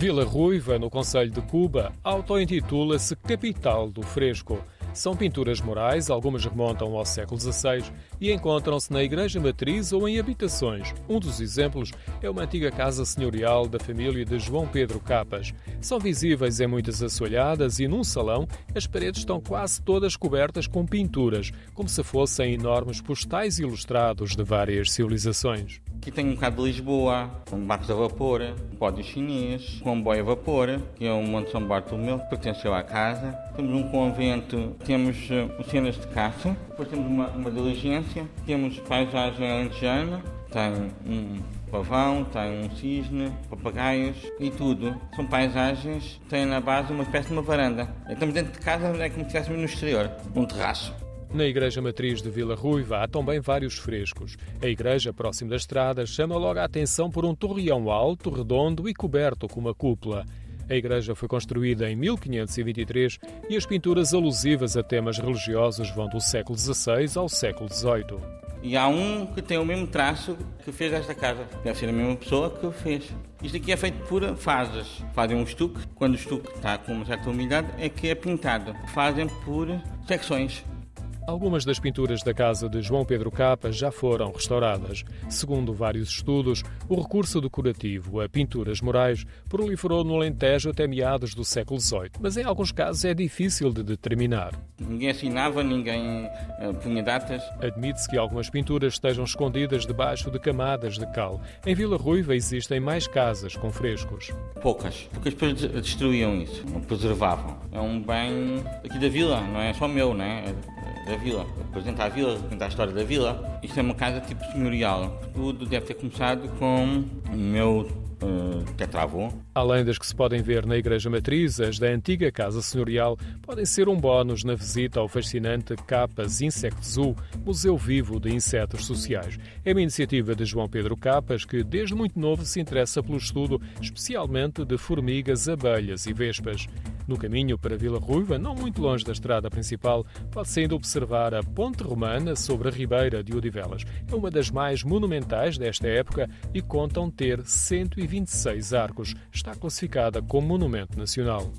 Vila Ruiva, no Conselho de Cuba, auto-intitula-se Capital do Fresco. São pinturas morais, algumas remontam ao século XVI e encontram-se na Igreja Matriz ou em habitações. Um dos exemplos é uma antiga casa senhorial da família de João Pedro Capas. São visíveis em muitas assoalhadas e num salão as paredes estão quase todas cobertas com pinturas, como se fossem enormes postais ilustrados de várias civilizações. Aqui tem um bocado de Lisboa, com barcos a vapor, um pódio chinês, um comboio a vapor, que é o Monte São Bartolomeu, que pertenceu à casa. Temos um convento, temos uh, cenas de caça, depois temos uma, uma diligência, temos paisagem alentejana, tem um pavão, tem um cisne, papagaios e tudo. São paisagens, tem na base uma espécie de uma varanda. Estamos dentro de casa, é como se estivéssemos no exterior, um terraço. Na Igreja Matriz de Vila Ruiva há também vários frescos. A igreja, próximo da estrada, chama logo a atenção por um torreão alto, redondo e coberto com uma cúpula. A igreja foi construída em 1523 e as pinturas alusivas a temas religiosos vão do século XVI ao século XVIII. E há um que tem o mesmo traço que fez esta casa. Deve ser a mesma pessoa que o fez. Isto aqui é feito por fases. Fazem um estuque. Quando o estuque está com uma certa umidade, é que é pintado. Fazem por secções. Algumas das pinturas da casa de João Pedro Capa já foram restauradas. Segundo vários estudos, o recurso decorativo a pinturas morais proliferou no Alentejo até meados do século XVIII, mas em alguns casos é difícil de determinar. Ninguém assinava, ninguém uh, punha datas. Admite-se que algumas pinturas estejam escondidas debaixo de camadas de cal. Em Vila Ruiva existem mais casas com frescos. Poucas, porque as pessoas destruíam isso, não preservavam. É um bem aqui da vila, não é só meu, não é? Da vila, apresenta a vila, apresenta a história da vila. Isto é uma casa tipo senhorial. Tudo deve ter começado com o meu uh, tetravô. Além das que se podem ver na Igreja Matriz, as da antiga Casa Senhorial podem ser um bónus na visita ao fascinante Capas Insect Zoo, Museu Vivo de Insetos Sociais. É uma iniciativa de João Pedro Capas, que desde muito novo se interessa pelo estudo, especialmente de formigas, abelhas e vespas. No caminho para Vila Ruiva, não muito longe da estrada principal, pode-se ainda observar a Ponte Romana sobre a Ribeira de Odivelas. É uma das mais monumentais desta época e contam ter 126 arcos. Está classificada como Monumento Nacional.